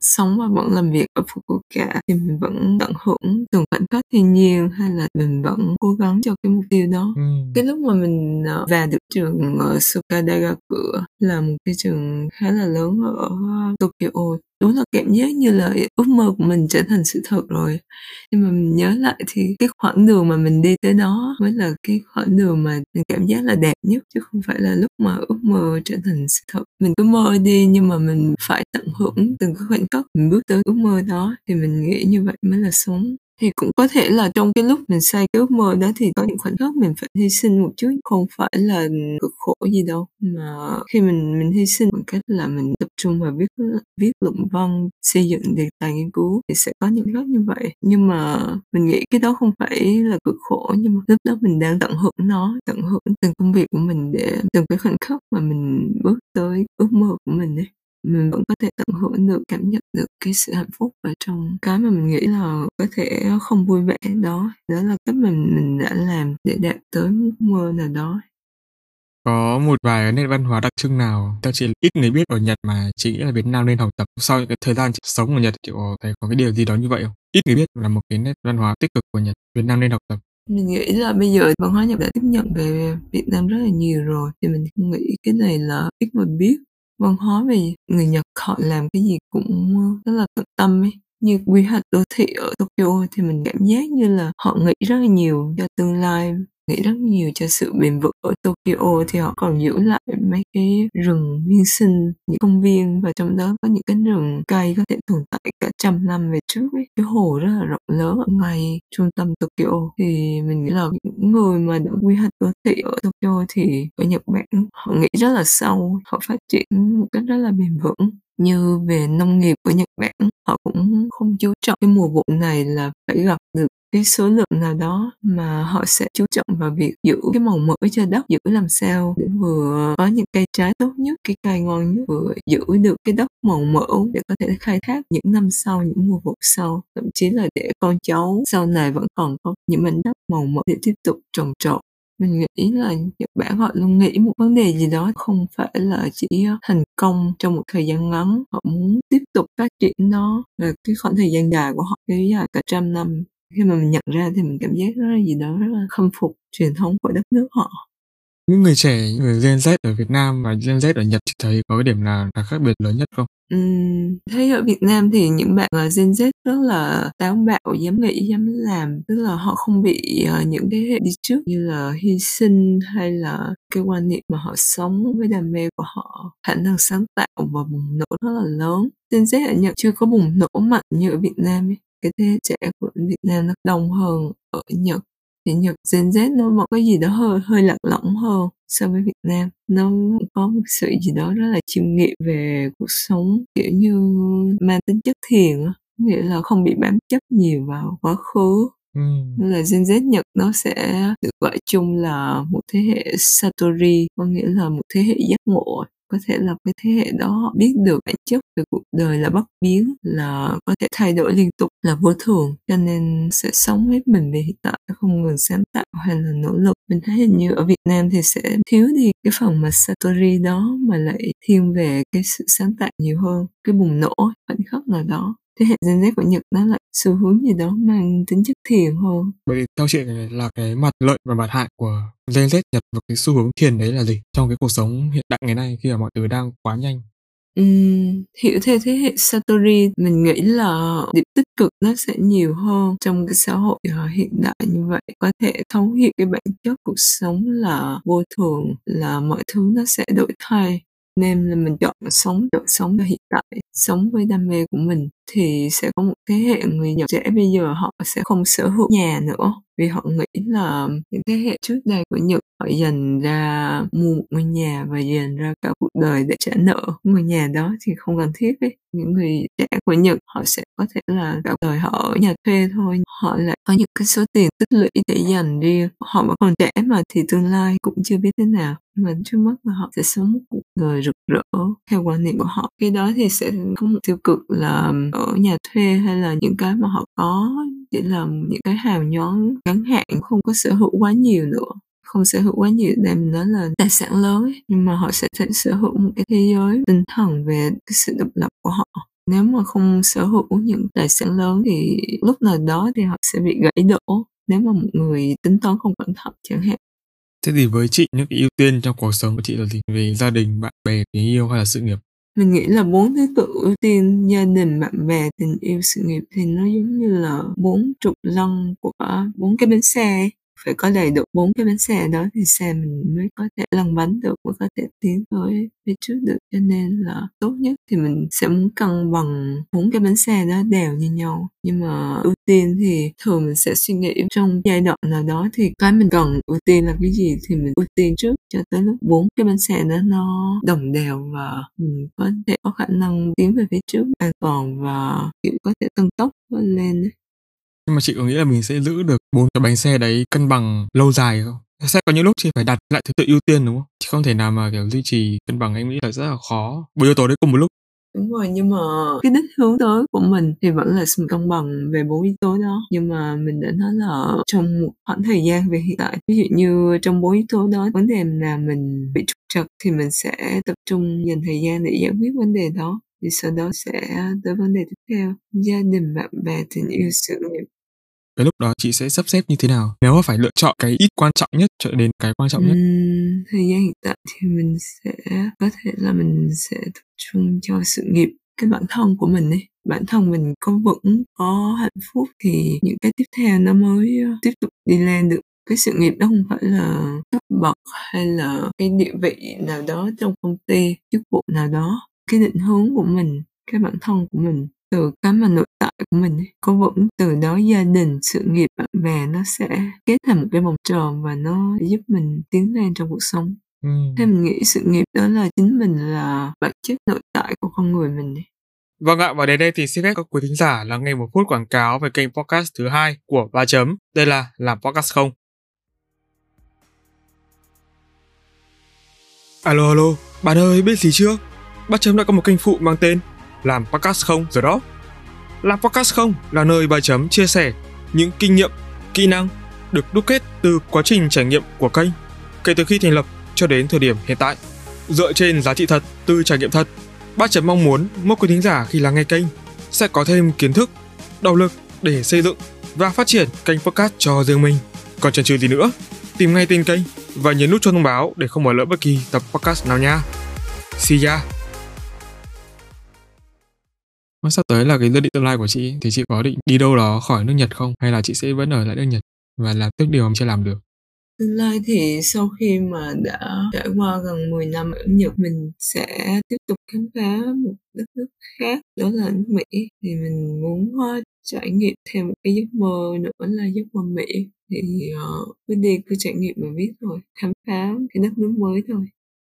sống và vẫn làm việc ở Fukuoka thì mình vẫn tận hưởng từng khoảnh khắc thiên nhiên hay là mình vẫn cố gắng cho cái mục tiêu đó. Ừ. cái lúc mà mình ờ, vào được trường ở Sukadagaku là một cái trường khá là lớn ở Tokyo đúng là cảm giác như là ước mơ của mình trở thành sự thật rồi. Nhưng mà mình nhớ lại thì cái khoảng đường mà mình đi tới đó mới là cái khoảng đường mà mình cảm giác là đẹp nhất, chứ không phải là lúc mà ước mơ trở thành sự thật. Mình cứ mơ đi nhưng mà mình phải tận hưởng từng cái khoảnh khắc mình bước tới ước mơ đó, thì mình nghĩ như vậy mới là sống thì cũng có thể là trong cái lúc mình sai cái ước mơ đó thì có những khoảnh khắc mình phải hy sinh một chút, không phải là cực khổ gì đâu. Mà khi mình mình hy sinh bằng cách là mình tập trung vào viết viết luận văn, xây dựng đề tài nghiên cứu thì sẽ có những lúc như vậy. Nhưng mà mình nghĩ cái đó không phải là cực khổ, nhưng mà lúc đó mình đang tận hưởng nó, tận hưởng từng công việc của mình để, từng cái khoảnh khắc mà mình bước tới ước mơ của mình ấy mình vẫn có thể tận hưởng được cảm nhận được cái sự hạnh phúc ở trong cái mà mình nghĩ là có thể không vui vẻ đó đó là cách mình mình đã làm để đạt tới ước mơ nào đó có một vài nét văn hóa đặc trưng nào theo chị ít người biết ở Nhật mà chị nghĩ là Việt Nam nên học tập sau những cái thời gian chị sống ở Nhật chị có thấy có cái điều gì đó như vậy không? Ít người biết là một cái nét văn hóa tích cực của Nhật Việt Nam nên học tập. Mình nghĩ là bây giờ văn hóa Nhật đã tiếp nhận về Việt Nam rất là nhiều rồi thì mình nghĩ cái này là ít người biết văn hóa về người Nhật họ làm cái gì cũng ờ, rất là tận tâm ấy. Như quy hoạch đô thị ở Tokyo thì mình cảm giác như là họ nghĩ rất là nhiều cho tương lai nghĩ rất nhiều cho sự bền vững ở Tokyo thì họ còn giữ lại mấy cái rừng nguyên sinh, những công viên và trong đó có những cái rừng cây có thể tồn tại cả trăm năm về trước ấy. cái hồ rất là rộng lớn ở ngay trung tâm Tokyo thì mình nghĩ là những người mà đã quy hoạch đô thị ở Tokyo thì ở Nhật Bản, họ nghĩ rất là sâu, họ phát triển một cách rất là bền vững như về nông nghiệp của Nhật Bản, họ cũng không chú trọng cái mùa vụ này là phải gặp được cái số lượng nào đó mà họ sẽ chú trọng vào việc giữ cái màu mỡ cho đất, giữ làm sao để vừa có những cây trái tốt nhất, cái cây ngon nhất, vừa giữ được cái đất màu mỡ để có thể khai thác những năm sau, những mùa vụ sau. Thậm chí là để con cháu sau này vẫn còn có những mảnh đất màu mỡ để tiếp tục trồng trọt. Mình nghĩ là Nhật Bản họ luôn nghĩ một vấn đề gì đó không phải là chỉ thành công trong một thời gian ngắn. Họ muốn tiếp tục phát triển nó. Là cái khoảng thời gian dài của họ kéo dài cả trăm năm khi mà mình nhận ra thì mình cảm giác rất là gì đó rất là khâm phục truyền thống của đất nước họ những người trẻ người Gen Z ở Việt Nam và Gen Z ở Nhật thì thấy có cái điểm nào là khác biệt lớn nhất không? Uhm, thấy ở Việt Nam thì những bạn ở Gen Z rất là táo bạo, dám nghĩ, dám làm, tức là họ không bị uh, những thế hệ đi trước như là hy sinh hay là cái quan niệm mà họ sống với đam mê của họ, khả năng sáng tạo và bùng nổ rất là lớn. Gen Z ở Nhật chưa có bùng nổ mạnh như ở Việt Nam ấy. Cái thế hệ trẻ của Việt Nam nó đông hơn ở Nhật. Thì Nhật Gen Z nó một cái gì đó hơi hơi lạc lõng hơn so với Việt Nam. Nó có một sự gì đó rất là chiêm nghiệm về cuộc sống kiểu như mang tính chất thiền nghĩa là không bị bám chấp nhiều vào quá khứ. Ừ. là Gen Z Nhật nó sẽ được gọi chung là một thế hệ Satori có nghĩa là một thế hệ giác ngộ có thể là cái thế hệ đó họ biết được bản chất về cuộc đời là bất biến, là có thể thay đổi liên tục, là vô thường. Cho nên sẽ sống hết mình về hiện tại, không ngừng sáng tạo hay là nỗ lực. Mình thấy hình như ở Việt Nam thì sẽ thiếu đi cái phần mà Satori đó mà lại thiên về cái sự sáng tạo nhiều hơn, cái bùng nổ khoảnh khắc nào đó thế hệ Gen Z của Nhật nó lại xu hướng gì đó mang tính chất thiền hơn. Vậy thì theo chị là cái mặt lợi và mặt hại của Gen Z Nhật và cái xu hướng thiền đấy là gì trong cái cuộc sống hiện đại ngày nay khi mà mọi thứ đang quá nhanh? Uhm, hiểu theo thế hệ Satori mình nghĩ là điểm tích cực nó sẽ nhiều hơn trong cái xã hội uh, hiện đại như vậy có thể thấu hiểu cái bản chất cuộc sống là vô thường là mọi thứ nó sẽ đổi thay nên là mình chọn sống chọn sống ở hiện tại, sống với đam mê của mình thì sẽ có một thế hệ người Nhật trẻ bây giờ họ sẽ không sở hữu nhà nữa. Vì họ nghĩ là những thế hệ trước đây của Nhật họ dành ra mua một ngôi nhà và dành ra cả cuộc đời để trả nợ. Ngôi nhà đó thì không cần thiết ấy. Những người trẻ của Nhật họ sẽ có thể là cả đời họ ở nhà thuê thôi họ lại có những cái số tiền tích lũy để dành riêng họ vẫn còn trẻ mà thì tương lai cũng chưa biết thế nào. Mà trước mắt là họ sẽ sống một cuộc đời rực rỡ. Theo quan niệm của họ, cái đó thì sẽ không tiêu cực là ở nhà thuê hay là những cái mà họ có chỉ là những cái hào nhoáng ngắn hạn, không có sở hữu quá nhiều nữa. Không sở hữu quá nhiều để mình nói là tài sản lớn ấy. nhưng mà họ sẽ thể sở hữu một cái thế giới tinh thần về cái sự độc lập của họ nếu mà không sở hữu những tài sản lớn thì lúc nào đó thì họ sẽ bị gãy đổ nếu mà một người tính toán không cẩn thận chẳng hạn Thế thì với chị những cái ưu tiên trong cuộc sống của chị là gì? Về gia đình, bạn bè, tình yêu hay là sự nghiệp? Mình nghĩ là bốn thứ tự ưu tiên gia đình, bạn bè, tình yêu, sự nghiệp thì nó giống như là bốn trục lân của bốn cái bánh xe ấy phải có đầy đủ bốn cái bánh xe đó thì xe mình mới có thể lăn bánh được, mới có thể tiến tới phía trước được. Cho nên là tốt nhất thì mình sẽ muốn cân bằng bốn cái bánh xe đó đều như nhau. Nhưng mà ưu tiên thì thường mình sẽ suy nghĩ trong giai đoạn nào đó thì cái mình cần ưu tiên là cái gì thì mình ưu tiên trước cho tới lúc bốn cái bánh xe đó nó đồng đều và mình có thể có khả năng tiến về phía trước an toàn và kiểu có thể tăng tốc lên ấy nhưng mà chị có nghĩ là mình sẽ giữ được bốn cái bánh xe đấy cân bằng lâu dài không? Sẽ có những lúc chị phải đặt lại thứ tự ưu tiên đúng không? Chị không thể nào mà, kiểu, duy trì cân bằng, em nghĩ là rất là khó. Bốn yếu tố đấy cùng một lúc. Đúng rồi, nhưng mà cái đích hướng tới của mình thì vẫn là sự cân bằng về bốn yếu tố đó. Nhưng mà mình đã nói là trong một khoảng thời gian về hiện tại, ví dụ như trong bốn yếu tố đó, vấn đề là mình bị trục trặc thì mình sẽ tập trung dành thời gian để giải quyết vấn đề đó thì sau đó sẽ tới vấn đề tiếp theo. Gia đình bạn bè tình yêu sự nghiệp. Cái lúc đó chị sẽ sắp xếp như thế nào? Nếu mà phải lựa chọn cái ít quan trọng nhất cho đến cái quan trọng nhất? Uhm, thời gian hiện tại thì mình sẽ có thể là mình sẽ tập trung cho sự nghiệp. Cái bản thân của mình ấy bản thân mình có vững có hạnh phúc thì những cái tiếp theo nó mới ờ, tiếp tục đi lên được. Cái sự nghiệp đó không phải là cấp bậc hay là cái địa vị nào đó trong công ty chức vụ nào đó cái định hướng của mình cái bản thân của mình từ cái mà nội tại của mình có vững từ đó gia đình sự nghiệp bạn bè nó sẽ kết thành một cái vòng tròn và nó giúp mình tiến lên trong cuộc sống ừ. thế mình nghĩ sự nghiệp đó là chính mình là bản chất nội tại của con người mình Vâng ạ, và đến đây thì xin phép các quý thính giả lắng nghe một phút quảng cáo về kênh podcast thứ hai của Ba Chấm. Đây là Làm Podcast Không. Alo alo, bạn ơi biết gì chưa? Bà Chấm đã có một kênh phụ mang tên làm podcast không rồi đó. Làm podcast không là nơi bà chấm chia sẻ những kinh nghiệm, kỹ năng được đúc kết từ quá trình trải nghiệm của kênh kể từ khi thành lập cho đến thời điểm hiện tại. Dựa trên giá trị thật từ trải nghiệm thật, ba chấm mong muốn mỗi quý thính giả khi lắng nghe kênh sẽ có thêm kiến thức, động lực để xây dựng và phát triển kênh podcast cho riêng mình. Còn chần chừ gì nữa, tìm ngay tên kênh và nhấn nút cho thông báo để không bỏ lỡ bất kỳ tập podcast nào nha. See ya! Sắp tới là cái dự định tương lai của chị thì chị có định đi đâu đó khỏi nước Nhật không? Hay là chị sẽ vẫn ở lại nước Nhật và làm tiếp điều mà chưa làm được? Tương lai thì sau khi mà đã trải qua gần 10 năm ở Nhật mình sẽ tiếp tục khám phá một đất nước khác đó là nước Mỹ. Thì mình muốn trải nghiệm thêm một cái giấc mơ nữa là giấc mơ Mỹ. Thì uh, cứ đi cứ trải nghiệm mà biết thôi khám phá cái đất nước mới thôi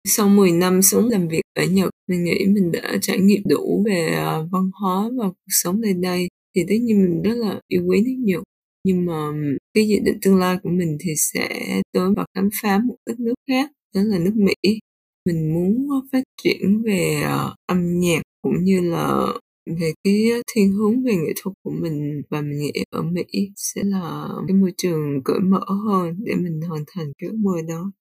sau 10 năm sống làm việc ở Nhật, mình nghĩ mình đã trải nghiệm đủ về à, văn hóa và cuộc sống nơi đây. Thì tất nhiên mình rất là yêu quý nước Nhật. Nhưng mà cái dự định tương lai của mình thì sẽ tới và khám phá một đất nước khác, đó là nước Mỹ. Mình muốn phát triển về à, âm nhạc cũng như là về cái thiên hướng về nghệ thuật của mình. Và mình nghĩ ở Mỹ sẽ là cái môi trường cởi mở hơn để mình hoàn thành cái ước mơ đó.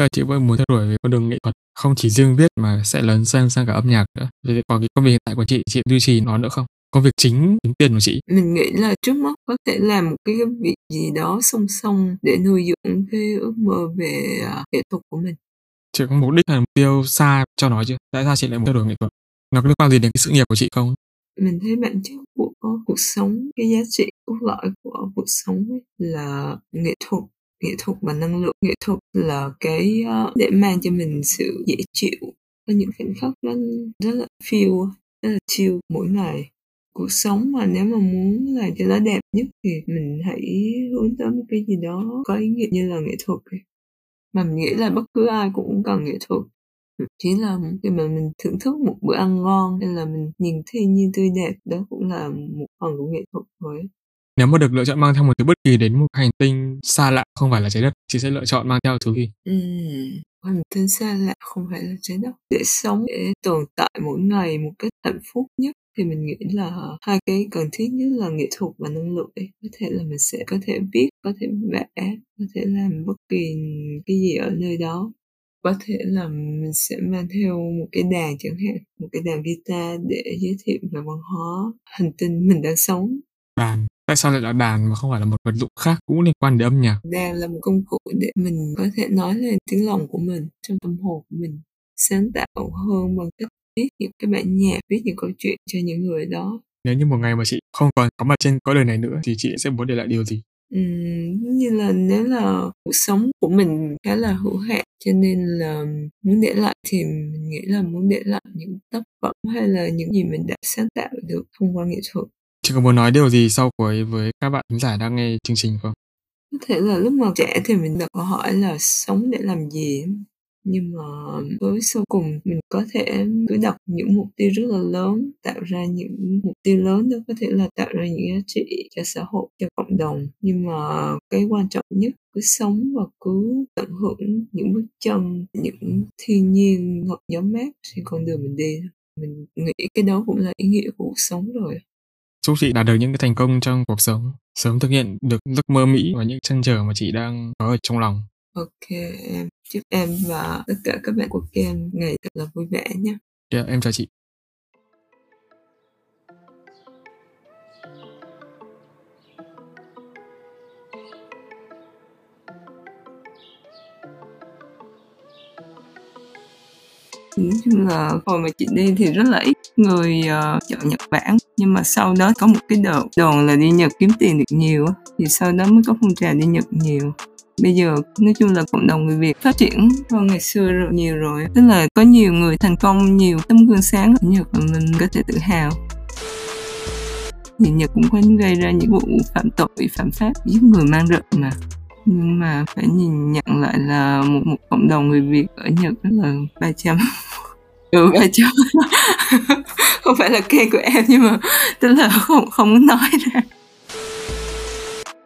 Tức là chị vẫn muốn theo đuổi về con đường nghệ thuật. Không chỉ riêng viết mà sẽ lấn sang sang cả âm nhạc nữa. Vậy còn cái công việc hiện tại của chị chị duy trì nó nữa không? công việc chính kiếm tiền của chị. Mình nghĩ là trước mắt có thể làm một cái việc gì đó song song để nuôi dưỡng cái ước mơ về uh, nghệ thuật của mình. Chị có mục đích hay mục tiêu xa cho nó chưa? Tại sao chị lại muốn theo đuổi nghệ thuật? Nó có liên quan gì đến cái sự nghiệp của chị không? Mình thấy bản chất của cuộc sống cái giá trị cốt lõi của cuộc sống ấy là nghệ thuật nghệ thuật và năng lượng nghệ thuật là cái uh, để mang cho mình sự dễ chịu có những khoảnh khắc rất rất là feel rất là chill mỗi ngày. Cuộc sống mà nếu mà muốn làm cho nó đẹp nhất thì mình hãy hướng tới một cái gì đó có ý nghĩa như là nghệ thuật mà mình nghĩ là bất cứ ai cũng cần nghệ thuật. Chỉ là khi mà mình thưởng thức một bữa ăn ngon hay là mình nhìn thiên nhiên tươi đẹp đó cũng là một phần của nghệ thuật thôi nếu mà được lựa chọn mang theo một thứ bất kỳ đến một hành tinh xa lạ không phải là trái đất chị sẽ lựa chọn mang theo thứ gì? Ừ, hành tinh xa lạ không phải là trái đất. Để sống để tồn tại mỗi ngày một cách hạnh phúc nhất. Thì mình nghĩ là hai cái cần thiết nhất là nghệ thuật và năng lượng ấy. có thể là mình sẽ có thể viết có thể vẽ có thể làm bất kỳ cái gì ở nơi đó. Có thể là mình sẽ mang theo một cái đàn chẳng hạn một cái đàn guitar để giới thiệu về văn hóa hành tinh mình đang sống. Đàn tại sao lại là đàn mà không phải là một vật dụng khác cũng liên quan đến âm nhạc? Đàn là một công cụ để mình có thể nói lên tiếng lòng của mình trong tâm hồn của mình sáng tạo hơn bằng cách viết những cái bản nhạc viết những câu chuyện cho những người đó. Nếu như một ngày mà chị không còn có mặt trên cõi đời này nữa thì chị sẽ muốn để lại điều gì? Ừm, như là nếu là cuộc sống của mình khá là hữu hạn cho nên là muốn để lại thì mình nghĩ là muốn để lại những tác phẩm hay là những gì mình đã sáng tạo được thông qua nghệ thuật chị có muốn nói điều gì sau cuối với các bạn khán giả đang nghe chương trình không? Có thể là lúc mà trẻ thì mình đặt câu hỏi là sống để làm gì? Nhưng mà với sau cùng mình có thể cứ đặt những mục tiêu rất là lớn, tạo ra những mục tiêu lớn đó có thể là tạo ra những giá trị cho xã hội, cho cộng đồng. Nhưng mà cái quan trọng nhất, cứ sống và cứ tận hưởng những bước chân, những thiên nhiên ngọt gió mát trên con đường mình đi. Mình nghĩ cái đó cũng là ý nghĩa của cuộc sống rồi chúc chị đạt được những cái thành công trong cuộc sống sớm thực hiện được giấc mơ mỹ và những chân trở mà chị đang có ở trong lòng Ok em, chúc em và tất cả các bạn của Ken ngày thật là vui vẻ nhé. Yeah, em chào chị. Nói chung là hồi mà chị đi thì rất là ít người uh, chọn Nhật Bản. Nhưng mà sau đó có một cái đợt đồn là đi Nhật kiếm tiền được nhiều thì sau đó mới có phong trào đi Nhật nhiều. Bây giờ nói chung là cộng đồng người Việt phát triển hơn ngày xưa rồi, nhiều rồi tức là có nhiều người thành công nhiều tấm gương sáng ở Nhật mà mình có thể tự hào. Thì Nhật cũng có gây ra những vụ phạm tội phạm pháp giết người mang rợ mà nhưng mà phải nhìn nhận lại là một một cộng đồng người Việt ở Nhật rất là 300 ừ 300 không phải là kê của em nhưng mà tức là không không muốn nói ra.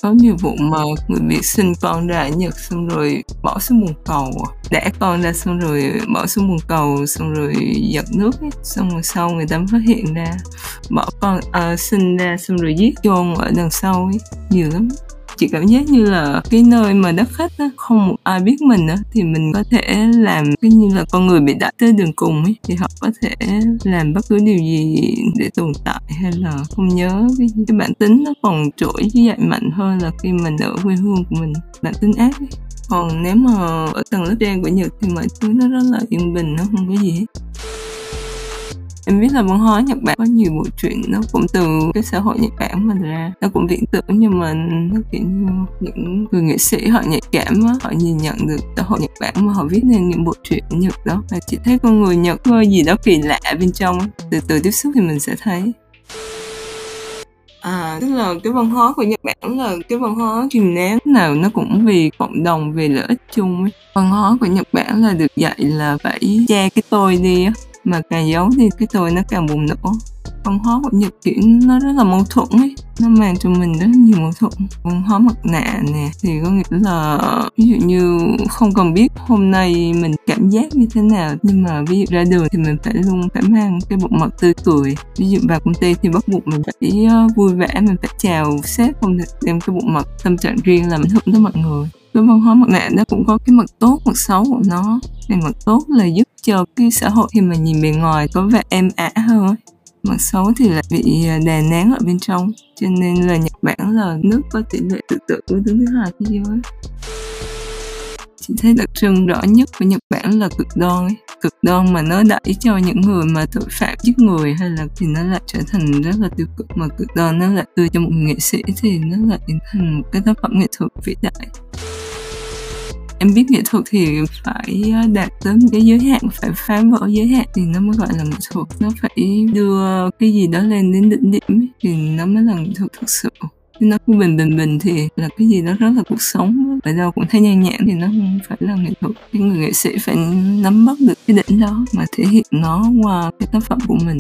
Có nhiều vụ mà người Việt sinh con ra ở Nhật xong rồi bỏ xuống bồn cầu à. đẻ con ra xong rồi bỏ xuống bồn cầu xong rồi giật nước ấy. xong rồi sau người ta phát hiện ra bỏ con à, sinh ra xong rồi giết chôn ở đằng sau ấy. Nhiều lắm chị cảm giác như là cái nơi mà đất khách á, không một ai biết mình á, thì mình có thể làm cái như là con người bị đặt tới đường cùng ấy thì họ có thể làm bất cứ điều gì để tồn tại hay là không nhớ cái, cái bản tính nó còn trỗi với dạy mạnh hơn là khi mình ở quê hương của mình. Bản tính ác ấy. Còn nếu mà ở tầng lớp trên của nhật thì mọi thứ nó rất là yên bình nó không có gì hết em biết là văn hóa Nhật Bản có nhiều bộ truyện nó cũng từ cái xã hội Nhật Bản mà ra nó cũng viễn tưởng nhưng mà nó kiểu như những người nghệ sĩ họ nhạy cảm á họ nhìn nhận được xã hội Nhật Bản mà họ viết nên những bộ truyện Nhật đó. Và chị thấy con người Nhật có gì đó kỳ lạ bên trong từ từ tiếp xúc thì mình sẽ thấy. À, tức là cái văn hóa của Nhật Bản là cái văn hóa truyền nén nào nó cũng vì cộng đồng vì lợi ích chung ấy. Văn hóa của Nhật Bản là được dạy là phải che cái tôi đi á mà càng giấu thì cái tôi nó càng bùng nổ. Văn hóa của Nhật kiểu nó rất là mâu thuẫn ấy. Nó mang cho mình rất nhiều mâu thuẫn. Văn hóa mặt nạ nè, thì có nghĩa là ví dụ như không cần biết hôm nay mình cảm giác như thế nào, nhưng mà ví dụ ra đường thì mình phải luôn phải mang cái bộ mặt tươi cười. Ví dụ vào công ty thì bắt buộc mình phải ờ, vui vẻ, mình phải chào sếp không được đem cái bộ mặt tâm trạng riêng làm mình hưởng tới mọi người cái văn hóa mặt nạ nó cũng có cái mặt tốt mặt xấu của nó. Thì mặt tốt là giúp cho cái xã hội khi mà nhìn bề ngoài có vẻ êm ả hơn ấy. Mặt xấu thì lại bị à, đè nén ở bên trong. Cho nên là Nhật Bản là nước có tỷ lệ tự tử đứng thứ hai thế giới chị thấy đặc trưng rõ nhất của Nhật Bản là cực đoan ấy. Cực đoan mà nó đẩy cho những người mà tội phạm giết người hay là thì nó lại trở thành rất là tiêu cực. Mà cực đoan nó lại đưa cho một nghệ sĩ thì nó lại thành một cái tác phẩm nghệ thuật vĩ đại. Em biết nghệ thuật thì phải à, đạt tới một cái giới hạn, phải phá vỡ giới hạn thì nó mới gọi là nghệ thuật. Nó phải đưa cái gì đó lên đến đỉnh điểm thì nó mới là nghệ thuật thực sự. Chứ nó cứ bình bình bình thì là cái gì đó rất là cuộc sống ở đâu cũng thấy nhan nhản thì nó không phải là nghệ thuật. Cái người nghệ sĩ phải nắm bắt được cái đỉnh đó mà thể hiện nó qua cái tác phẩm của mình.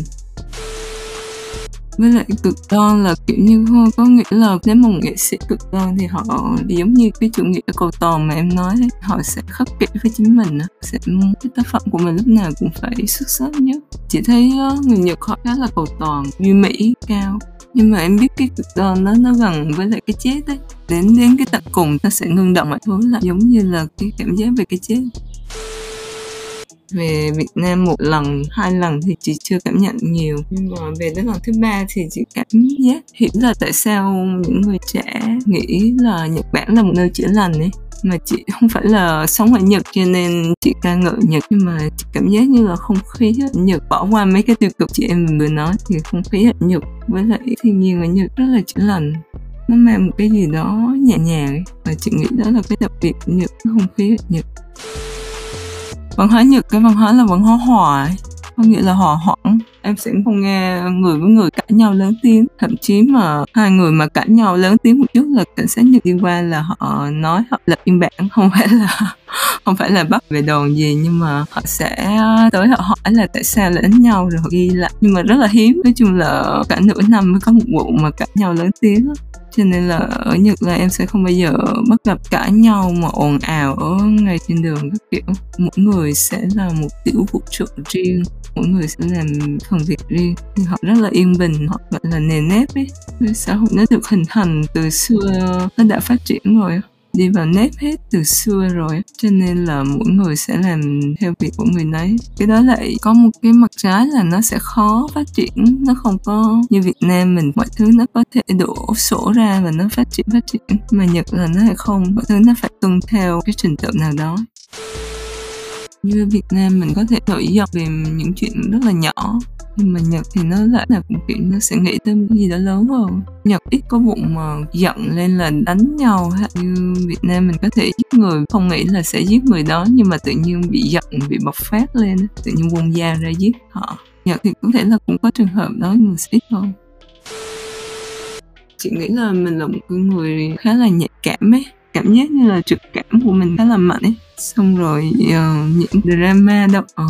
Với lại cực đoan là, kiểu như, có nghĩa là nếu một nghệ sĩ cực đoan thì họ giống như cái chủ nghĩa cầu toàn mà em nói đấy họ sẽ khắc kỷ với chính mình sẽ cái tác phẩm của mình lúc nào cũng phải xuất sắc nhất. Chỉ thấy ờ, người nhật họ khá là cầu toàn duy mỹ cao nhưng mà em biết cái cực đoan nó nó gần với lại cái chết đấy. Đến đến cái tận cùng nó sẽ ngưng động mọi thứ là giống như là cái cảm giác về cái chết. Về Việt Nam một lần, hai lần thì chị chưa cảm nhận nhiều. Nhưng mà về đến lần thứ ba thì chị cảm giác hiểu là tại sao những người trẻ nghĩ là Nhật Bản là một nơi chữa lành ấy mà chị không phải là sống ở Nhật cho nên chị ca ngợi Nhật, nhưng mà chị cảm giác như là không khí ở Nhật, bỏ qua mấy cái tiêu cực chị em vừa nói thì không khí ở Nhật với lại thiên nhiên ở Nhật rất là chữa lành. Nó mang một cái gì đó nhẹ nhàng và chị nghĩ đó là cái đặc biệt của Nhật không khí ở Nhật. Văn hóa nhật, cái văn hóa là văn hóa hòa ấy có nghĩa là họ hoãn em sẽ không nghe người với người cãi nhau lớn tiếng. Thậm chí mà hai người mà cãi nhau lớn tiếng một chút là cảnh sát nhật đi qua là họ nói họ lập biên bản. Không phải là, không phải là bắt về đồn gì, nhưng mà họ sẽ tới họ hỏi là tại sao lại đánh nhau rồi họ ghi lại. Nhưng mà rất là hiếm. Nói chung là cả nửa năm mới có một vụ mà cãi nhau lớn tiếng cho nên là ở Nhật là em sẽ không bao giờ bắt gặp cãi nhau mà ồn ào ở ngay trên đường, các kiểu. Mỗi người sẽ là một tiểu vũ trụ riêng, mỗi người sẽ làm phần việc riêng. Nhưng họ rất là yên bình, họ gọi là nền nếp ấy. Xã hội nó được hình thành từ xưa, nó đã phát triển rồi đi vào nếp hết từ xưa rồi, cho nên là mỗi người sẽ làm theo việc của người nấy. Cái đó lại có một cái mặt trái là nó sẽ khó phát triển, nó không có như Việt Nam mình, mọi thứ nó có thể đổ sổ ra và nó phát triển phát triển. Mà Nhật là nó lại không, mọi thứ nó phải tuân theo cái trình tự nào đó. Như Việt Nam mình có thể nổi giận về những chuyện rất là nhỏ nhưng mà Nhật thì nó lại là cũng kiểu nó sẽ nghĩ tới cái gì đó lớn hơn. Nhật ít có vụ mà giận lên là đánh nhau như Việt Nam mình có thể giết người không nghĩ là sẽ giết người đó nhưng mà tự nhiên bị giận bị bộc phát lên tự nhiên buông da ra giết họ. Nhật thì có thể là cũng có trường hợp đó nhưng mà ít hơn. Chị nghĩ là mình là một người khá là nhạy cảm ấy. Cảm giác như là trực cảm của mình khá là mạnh ấy. Xong rồi uh, những drama đâu uh, ờ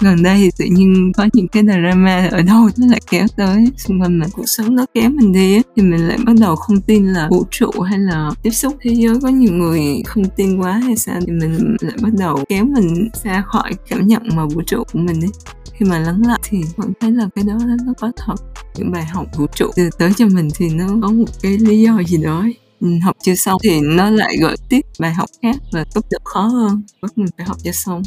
gần đây thì tự nhiên có những cái drama ở đâu nó lại kéo tới. Xung quanh mình cuộc sống nó kéo mình đi ấy, thì mình lại bắt đầu không tin là vũ trụ hay là tiếp xúc thế giới. Có nhiều người không tin quá hay sao thì mình lại bắt đầu kéo mình xa khỏi cảm nhận mà vũ trụ của mình ấy. Khi mà lắng lại thì vẫn thấy là cái đó nó có thật. Những bài học vũ trụ từ tới cho mình thì nó có một cái lý do gì đó ấy. Học chưa xong thì nó lại gợi tiếp bài học khác và cấp độ khó hơn. Bắt mình phải học cho xong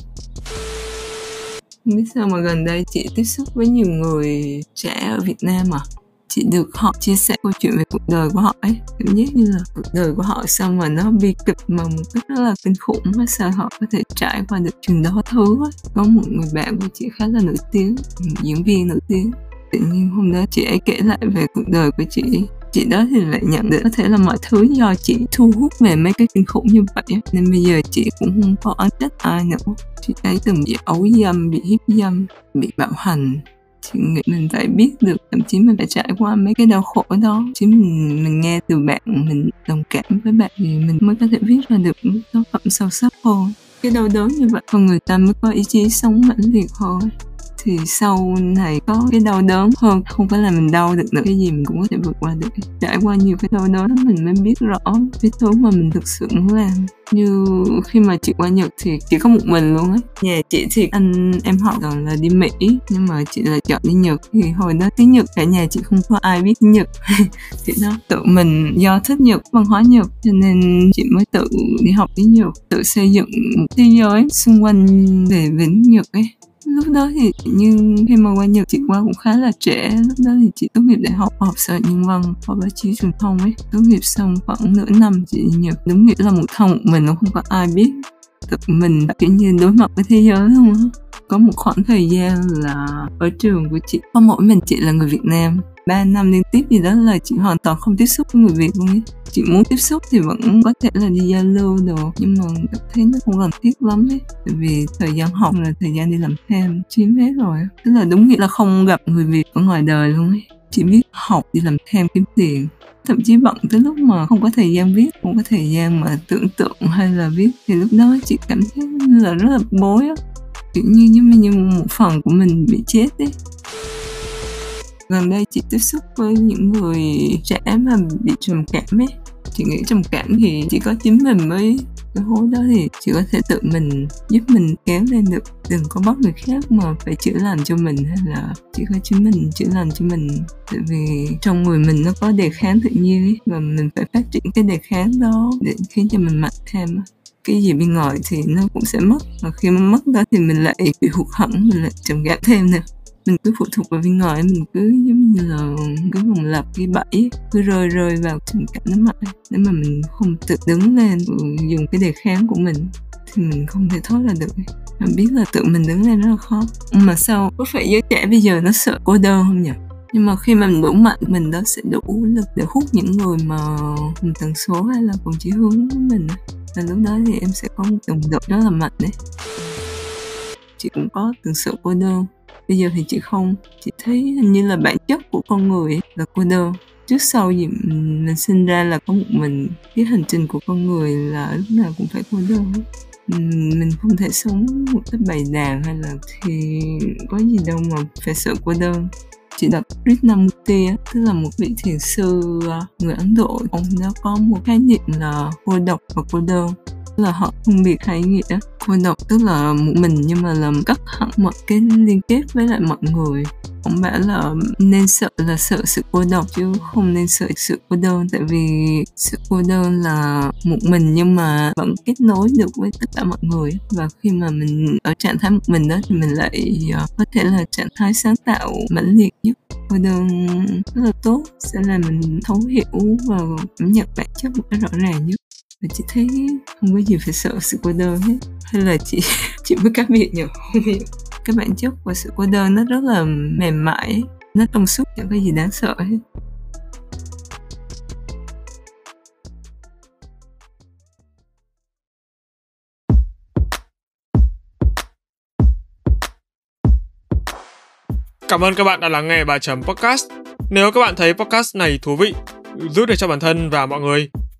không biết sao mà gần đây chị tiếp xúc với nhiều người trẻ ở Việt Nam à? Chị được họ chia sẻ câu chuyện về cuộc đời của họ ấy. Cảm giác như là cuộc đời của họ sao mà nó bi kịch mà một cách rất là kinh khủng mà sao họ có thể trải qua được chừng đó thứ ấy. có một người bạn của chị khá là nổi tiếng một diễn viên nổi tiếng. Tự nhiên hôm đó chị ấy kể lại về cuộc đời của chị chị đó thì lại nhận được có thể là mọi thứ do chị thu hút về mấy cái kinh khủng như vậy nên bây giờ chị cũng không có oán trách ai nữa. Chị ấy từng bị ấu dâm, bị hiếp dâm, bị bạo hành. Chị nghĩ mình phải biết được, thậm chí mình phải trải qua mấy cái đau khổ đó. Chứ mình mình nghe từ bạn, mình đồng cảm với bạn thì mình mới có thể viết ra được tác phẩm sâu sắc hơn cái đau đớn như vậy, con người ta mới có ý chí sống mãnh liệt hơn thì sau này có cái đau đớn hơn. Không phải là mình đau được nữa cái gì mình cũng có thể vượt qua được. Trải qua nhiều cái đau đớn, mình mới biết rõ cái thứ mà mình thực sự muốn làm. Như khi mà chị qua Nhật thì chỉ có một mình luôn á. Nhà chị thì anh em họ còn là đi Mỹ, nhưng mà chị lại chọn đi Nhật. Thì hồi đó tiếng Nhật, cả nhà chị không có ai biết tiếng Nhật. Thì đó, tự mình do thích Nhật, văn hóa Nhật, cho nên chị mới tự đi học tiếng Nhật, tự xây dựng một thế giới xung quanh về vĩnh Nhật ấy lúc đó thì như khi mà qua Nhật, chị qua cũng khá là trẻ lúc đó thì chị tốt nghiệp đại học học sở nhân văn học báo chí truyền thông ấy. Tốt nghiệp xong khoảng nửa năm chị đi Nhật. Đúng nghĩa là một thân mình nó không có ai biết. Tự mình kiểu như đối mặt với thế giới không có một khoảng thời gian là ở trường của chị. Có mỗi mình chị là người Việt Nam. 3 năm liên tiếp gì đó là chị hoàn toàn không tiếp xúc với người Việt luôn ấy chị muốn tiếp xúc thì vẫn có thể là đi giao lưu đồ, nhưng mà thấy nó không cần thiết lắm ấy. Tại vì thời gian học là thời gian đi làm thêm, chiếm hết rồi tức là đúng nghĩa là không gặp người Việt ở ngoài đời luôn ấy. Chỉ biết học, đi làm thêm, kiếm tiền. Thậm chí bận tới lúc mà không có thời gian viết, không có thời gian mà tưởng tượng hay là viết, thì lúc đó chị cảm thấy là rất là bối á. Kiểu như như như một phần của mình bị chết ấy gần đây chị tiếp xúc với những người trẻ mà bị trầm cảm ấy. Chị nghĩ trầm cảm thì chỉ có chính mình mới cái hố đó thì chỉ có thể tự mình giúp mình kéo lên được. Đừng có bắt người khác mà phải chữa lành cho mình hay là chỉ có chính mình chữa lành cho mình. Tại vì trong người mình nó có đề kháng tự nhiên ấy và mình phải phát triển cái đề kháng đó để khiến cho mình mạnh thêm cái gì bên ngoài thì nó cũng sẽ mất và khi mà mất đó thì mình lại bị hụt hẫng, mình lại trầm cảm thêm nữa mình cứ phụ thuộc vào bên ngoài mình cứ giống như là cứ vòng lặp cái bẫy, cứ rơi rơi vào tình cảm nó mãi. Nếu mà mình không tự đứng lên dùng cái đề kháng của mình, thì mình không thể thoát ra được. Mình biết là tự mình đứng lên rất là khó. Mà sao, có phải giới trẻ bây giờ nó sợ cô đơn không nhỉ? Nhưng mà khi mà mình đủ mạnh, mình đó sẽ đủ lực để hút những người mà cùng tần số hay là cùng chí hướng với mình và lúc đó thì em sẽ có một đồng đội rất là mạnh đấy. Chị cũng có từng sự cô đơn bây giờ thì chị không chị thấy hình như là bản chất của con người ấy, là cô đơn. Trước sau gì mình sinh ra là có một mình cái hành trình của con người là lúc nào cũng phải cô đơn mình không thể sống một cách bầy đàn hay là thì có gì đâu mà phải sợ cô đơn. Chị đọc Krishnamurti tức là một vị thiền sư à, người Ấn Độ ông đã có một khái niệm là cô độc và cô đơn là họ phân biệt hay nghĩa cô độc tức là một mình nhưng mà làm cắt hẳn mọi cái liên kết với lại mọi người. Không bảo là nên sợ là sợ sự cô độc chứ không nên sợ sự cô đơn. Tại vì sự cô đơn là một mình nhưng mà vẫn kết nối được với tất cả mọi người. Và khi mà mình ở trạng thái một mình đó thì mình lại ờ, có thể là trạng thái sáng tạo mãnh liệt nhất. Cô đơn rất là tốt, sẽ là mình thấu hiểu và cảm nhận bản chất một cách rõ ràng nhất và chị thấy không có gì phải sợ sự cô đơn hết. Hay là chị chị mới cá biệt nhỉ? Cái bản chất của sự cô đơn nó rất là mềm mại nó trong suốt chẳng có gì đáng sợ hết. Cảm ơn các bạn đã lắng nghe bà chấm podcast. Nếu các bạn thấy podcast này thú vị, giúp được cho bản thân và mọi người,